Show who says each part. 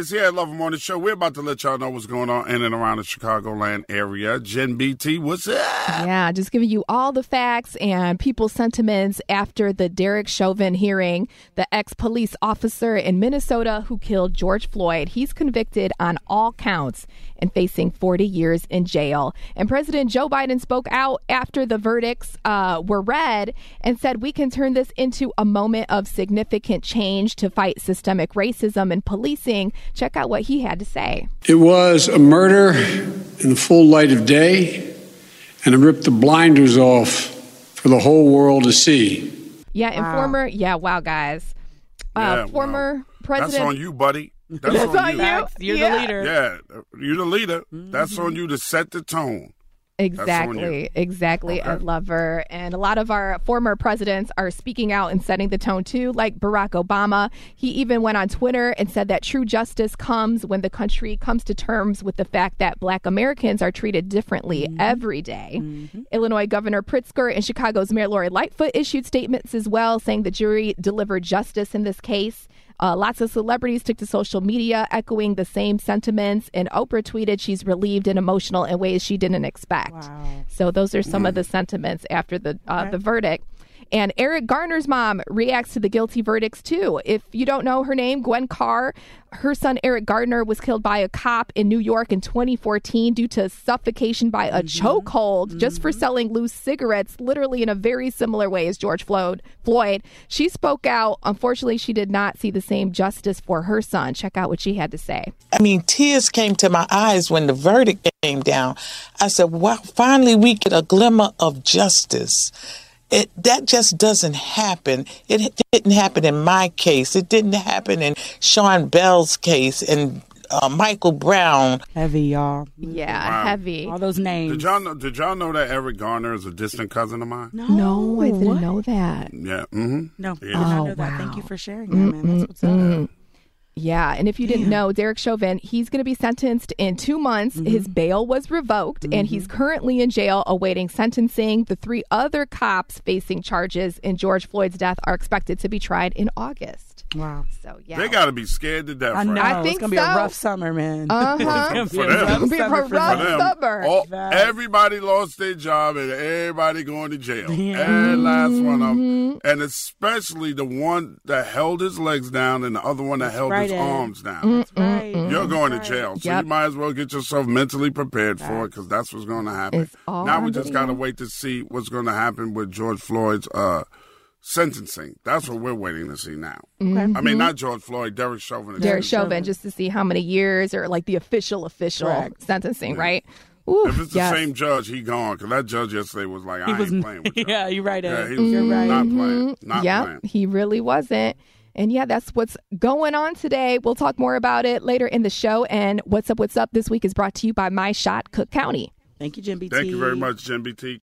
Speaker 1: It's here at Love Morning Show. We're about to let y'all know what's going on in and around the Chicagoland area. Jen BT, what's up?
Speaker 2: Yeah, just giving you all the facts and people's sentiments after the Derek Chauvin hearing. The ex police officer in Minnesota who killed George Floyd, he's convicted on all counts and facing 40 years in jail. And President Joe Biden spoke out after the verdicts uh, were read and said, We can turn this into a moment of significant change to fight systemic racism and policing. Check out what he had to say.
Speaker 3: It was a murder in the full light of day, and it ripped the blinders off for the whole world to see.
Speaker 2: Yeah, and wow. former, yeah, wow, guys. Uh, yeah, former
Speaker 1: well,
Speaker 2: president.
Speaker 1: That's on you, buddy. That's,
Speaker 2: That's on, you.
Speaker 4: you. You're
Speaker 2: yeah.
Speaker 4: the leader.
Speaker 1: Yeah, you're the leader. Mm-hmm. That's on you to set the tone.
Speaker 2: Exactly, exactly. Okay. I love her. And a lot of our former presidents are speaking out and setting the tone too, like Barack Obama. He even went on Twitter and said that true justice comes when the country comes to terms with the fact that black Americans are treated differently mm-hmm. every day. Mm-hmm. Illinois Governor Pritzker and Chicago's Mayor Lori Lightfoot issued statements as well, saying the jury delivered justice in this case. Uh, lots of celebrities took to social media echoing the same sentiments, and Oprah tweeted she's relieved and emotional in ways she didn't expect. Wow. So those are some mm. of the sentiments after the uh, the verdict. And Eric Garner's mom reacts to the guilty verdicts too. If you don't know her name, Gwen Carr, her son Eric Gardner was killed by a cop in New York in 2014 due to suffocation by a mm-hmm. chokehold mm-hmm. just for mm-hmm. selling loose cigarettes, literally in a very similar way as George Floyd. Floyd. She spoke out. Unfortunately, she did not see the same justice for her son. Check out what she had to say.
Speaker 5: I mean, tears came to my eyes when the verdict came down. I said, wow, finally we get a glimmer of justice it that just doesn't happen. It didn't happen in my case. It didn't happen in Sean Bell's case and uh, Michael Brown.
Speaker 4: Heavy, y'all.
Speaker 2: Yeah, wow. heavy.
Speaker 4: All those names.
Speaker 1: Did y'all know? Did y'all know that Eric Garner is a distant cousin of mine?
Speaker 2: No, no I didn't what? know that.
Speaker 1: Yeah. Mm-hmm.
Speaker 4: No, I did not know that. Thank you for sharing that, man. That's what's up.
Speaker 2: Yeah, and if you didn't know, Derek Chauvin, he's going to be sentenced in two months. Mm-hmm. His bail was revoked, mm-hmm. and he's mm-hmm. currently in jail awaiting sentencing. The three other cops facing charges in George Floyd's death are expected to be tried in August.
Speaker 4: Wow.
Speaker 2: So yeah,
Speaker 1: they got to be scared to death.
Speaker 4: I know.
Speaker 2: I think
Speaker 4: it's gonna
Speaker 2: so.
Speaker 4: be a rough summer, man.
Speaker 2: Uh huh.
Speaker 1: for them,
Speaker 2: be a rough
Speaker 1: for them.
Speaker 2: summer.
Speaker 1: All, everybody lost their job, and everybody going to jail. Yeah. And last one of them, mm-hmm. and especially the one that held his legs down, and the other one that
Speaker 4: That's
Speaker 1: held
Speaker 4: right,
Speaker 1: his
Speaker 4: Ed.
Speaker 1: arms down.
Speaker 4: That's right.
Speaker 1: You're going
Speaker 4: That's
Speaker 1: to jail, so
Speaker 2: yep.
Speaker 1: you might as well get yourself mentally prepared for it because that's what's going to happen. Now we just got to wait to see what's going to happen with George Floyd's. Uh, sentencing. That's what we're waiting to see now.
Speaker 2: Mm-hmm.
Speaker 1: I mean, not George Floyd, Derek Chauvin.
Speaker 2: Derek Chauvin, just to see how many years or like the official official
Speaker 4: Correct.
Speaker 2: sentencing,
Speaker 1: Yeah.
Speaker 2: right? Ooh,
Speaker 1: If it's the
Speaker 2: yes.
Speaker 1: same judge, he gone. Because that judge yesterday was like, I
Speaker 4: He
Speaker 1: ain't
Speaker 4: was
Speaker 1: playing with you.
Speaker 4: yeah, you're right,
Speaker 1: Yeah, he was
Speaker 4: You're right.
Speaker 1: not playing. Not
Speaker 2: yeah,
Speaker 1: playing.
Speaker 2: he really wasn't. And yeah, that's what's going on today. We'll talk more about it later in the show. And What's Up, What's Up this week is brought to you by My Shot Cook County.
Speaker 4: Thank you, Jim BT.
Speaker 1: Thank you very much, Jim BT.